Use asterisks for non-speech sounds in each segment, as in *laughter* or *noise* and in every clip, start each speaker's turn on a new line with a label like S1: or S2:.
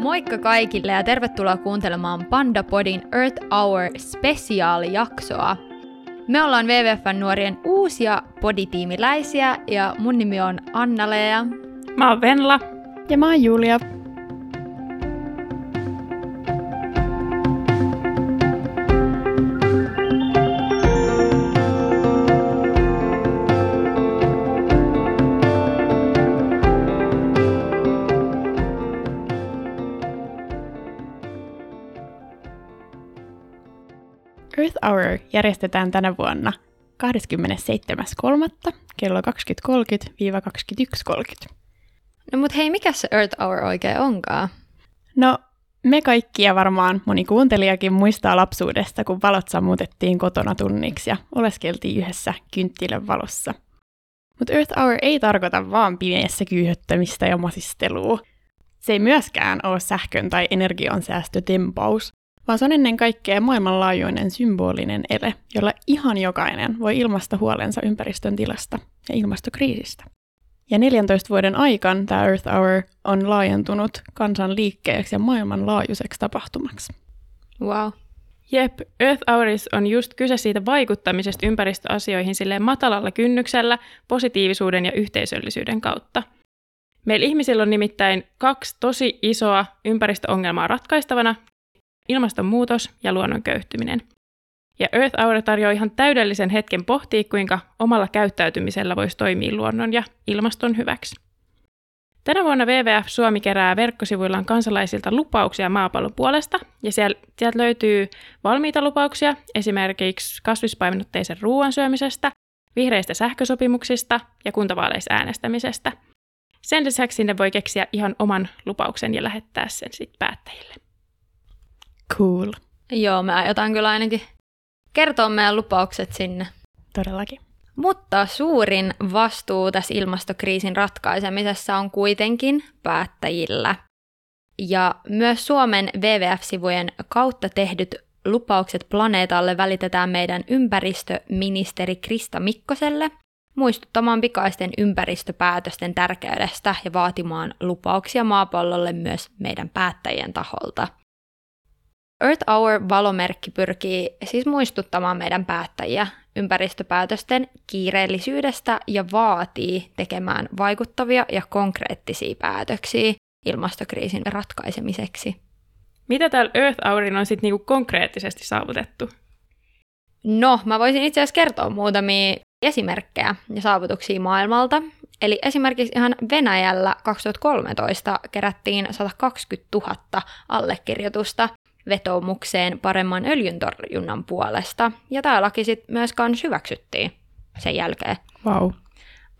S1: Moikka kaikille ja tervetuloa kuuntelemaan Panda Podin Earth Hour spesiaalijaksoa. Me ollaan WWFn nuorien uusia poditiimiläisiä ja mun nimi on Anna-Lea.
S2: Mä oon Venla.
S3: Ja mä oon Julia. Järjestetään tänä vuonna 27.3. kello 20.30-21.30.
S1: No mut hei, mikä se Earth Hour oikein onkaan?
S3: No, me kaikki ja varmaan moni kuuntelijakin muistaa lapsuudesta, kun valot sammutettiin kotona tunniksi ja oleskeltiin yhdessä kynttilän valossa. Mutta Earth Hour ei tarkoita vaan pimeässä kyyhöttämistä ja masistelua. Se ei myöskään ole sähkön tai energiansäästötempaus, vaan se on ennen kaikkea maailmanlaajuinen symbolinen ele, jolla ihan jokainen voi ilmaista huolensa ympäristön tilasta ja ilmastokriisistä. Ja 14 vuoden aikaan tämä Earth Hour on laajentunut kansan liikkeeksi ja maailmanlaajuiseksi tapahtumaksi.
S1: Wow.
S2: Jep, Earth Houris on just kyse siitä vaikuttamisesta ympäristöasioihin silleen matalalla kynnyksellä, positiivisuuden ja yhteisöllisyyden kautta. Meillä ihmisillä on nimittäin kaksi tosi isoa ympäristöongelmaa ratkaistavana, ilmastonmuutos ja luonnon köyhtyminen. Ja Earth Hour tarjoaa ihan täydellisen hetken pohtia, kuinka omalla käyttäytymisellä voisi toimia luonnon ja ilmaston hyväksi. Tänä vuonna WWF Suomi kerää verkkosivuillaan kansalaisilta lupauksia maapallon puolesta, ja sieltä löytyy valmiita lupauksia esimerkiksi kasvispainotteisen ruoan syömisestä, vihreistä sähkösopimuksista ja kuntavaaleissa äänestämisestä. Sen lisäksi sinne voi keksiä ihan oman lupauksen ja lähettää sen sitten päättäjille.
S3: Cool.
S1: Joo, me aiotaan kyllä ainakin kertoa meidän lupaukset sinne.
S3: Todellakin.
S1: Mutta suurin vastuu tässä ilmastokriisin ratkaisemisessa on kuitenkin päättäjillä. Ja myös Suomen WWF-sivujen kautta tehdyt lupaukset planeetalle välitetään meidän ympäristöministeri Krista Mikkoselle muistuttamaan pikaisten ympäristöpäätösten tärkeydestä ja vaatimaan lupauksia maapallolle myös meidän päättäjien taholta – Earth Hour valomerkki pyrkii siis muistuttamaan meidän päättäjiä ympäristöpäätösten kiireellisyydestä ja vaatii tekemään vaikuttavia ja konkreettisia päätöksiä ilmastokriisin ratkaisemiseksi.
S2: Mitä täällä Earth Hourin on sitten niinku konkreettisesti saavutettu?
S1: No, mä voisin itse asiassa kertoa muutamia esimerkkejä ja saavutuksia maailmalta. Eli esimerkiksi ihan Venäjällä 2013 kerättiin 120 000 allekirjoitusta vetoomukseen paremman öljyntorjunnan puolesta, ja tämä laki sitten myös kans hyväksyttiin sen jälkeen.
S3: Wow.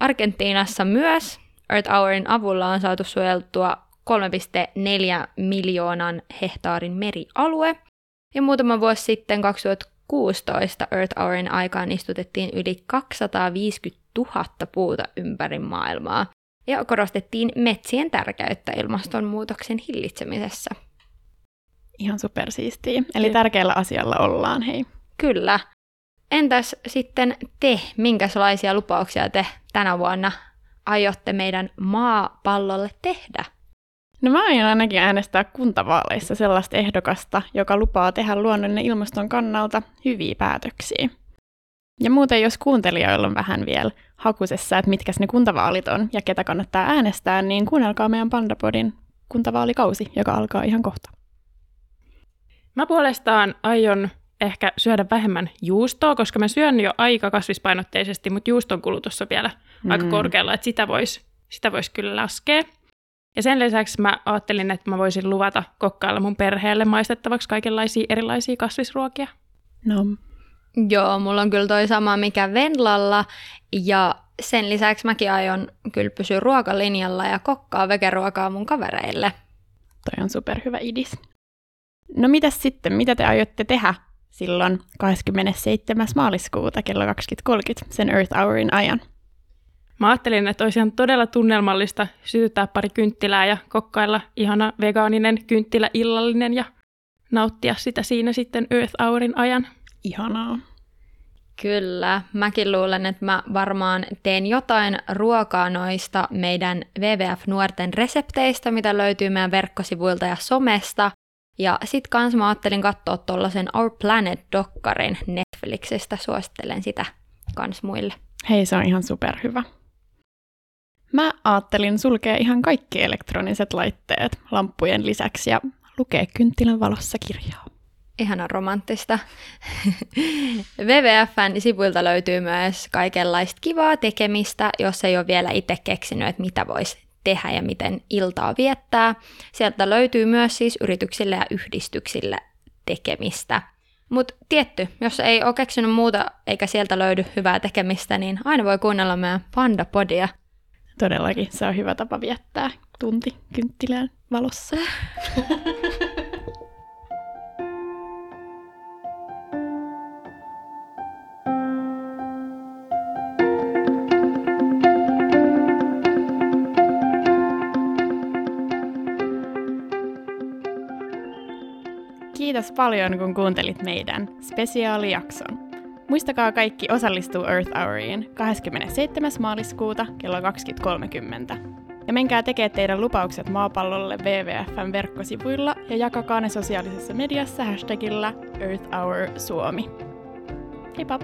S1: Argentiinassa myös Earth Hourin avulla on saatu suojeltua 3,4 miljoonan hehtaarin merialue, ja muutama vuosi sitten 2016 Earth Hourin aikaan istutettiin yli 250 000 puuta ympäri maailmaa, ja korostettiin metsien tärkeyttä ilmastonmuutoksen hillitsemisessä.
S3: Ihan supersiistiä. Eli Kyllä. tärkeällä asialla ollaan, hei.
S1: Kyllä. Entäs sitten te, minkälaisia lupauksia te tänä vuonna aiotte meidän maapallolle tehdä?
S3: No mä aion ainakin äänestää kuntavaaleissa sellaista ehdokasta, joka lupaa tehdä luonnon ja ilmaston kannalta hyviä päätöksiä. Ja muuten, jos kuuntelijoilla on vähän vielä hakusessa, että mitkä ne kuntavaalit on ja ketä kannattaa äänestää, niin kuunnelkaa meidän Pandapodin kuntavaalikausi, joka alkaa ihan kohta.
S2: Mä puolestaan aion ehkä syödä vähemmän juustoa, koska mä syön jo aika kasvispainotteisesti, mutta juuston kulutus on vielä mm. aika korkealla, että sitä voisi sitä vois kyllä laskea. Ja sen lisäksi mä ajattelin, että mä voisin luvata kokkailla mun perheelle maistettavaksi kaikenlaisia erilaisia kasvisruokia.
S3: No.
S1: Joo, mulla on kyllä toi sama mikä Venlalla, ja sen lisäksi mäkin aion kyllä pysyä ruokalinjalla ja kokkaa vegeruokaa mun kavereille.
S3: Toi on superhyvä idis. No mitäs sitten, mitä te aiotte tehdä silloin 27. maaliskuuta kello 20.30 sen Earth Hourin ajan?
S2: Mä ajattelin, että olisi ihan todella tunnelmallista sytyttää pari kynttilää ja kokkailla ihana vegaaninen kynttilä illallinen ja nauttia sitä siinä sitten Earth Hourin ajan.
S3: Ihanaa.
S1: Kyllä, mäkin luulen, että mä varmaan teen jotain ruokaa noista meidän WWF-nuorten resepteistä, mitä löytyy meidän verkkosivuilta ja somesta. Ja sit kans mä ajattelin katsoa tuollaisen Our Planet-dokkarin Netflixistä, suosittelen sitä kans muille.
S3: Hei, se on ihan superhyvä. Mä ajattelin sulkea ihan kaikki elektroniset laitteet lamppujen lisäksi ja lukea kynttilän valossa kirjaa.
S1: Ihana romanttista. *laughs* WWFn sivuilta löytyy myös kaikenlaista kivaa tekemistä, jos ei ole vielä itse keksinyt, että mitä voisi tehdä ja miten iltaa viettää. Sieltä löytyy myös siis yrityksille ja yhdistyksille tekemistä. Mutta tietty, jos ei ole keksinyt muuta eikä sieltä löydy hyvää tekemistä, niin aina voi kuunnella meidän Panda-podia.
S3: Todellakin, se on hyvä tapa viettää tunti kynttilän valossa. *laughs* Kiitos paljon, kun kuuntelit meidän spesiaalijakson. Muistakaa kaikki osallistuu Earth Houriin 27. maaliskuuta kello 20.30. Ja menkää tekemään teidän lupaukset maapallolle WWFn verkkosivuilla ja jakakaa ne sosiaalisessa mediassa hashtagillä Earth Hour Suomi. Heippa!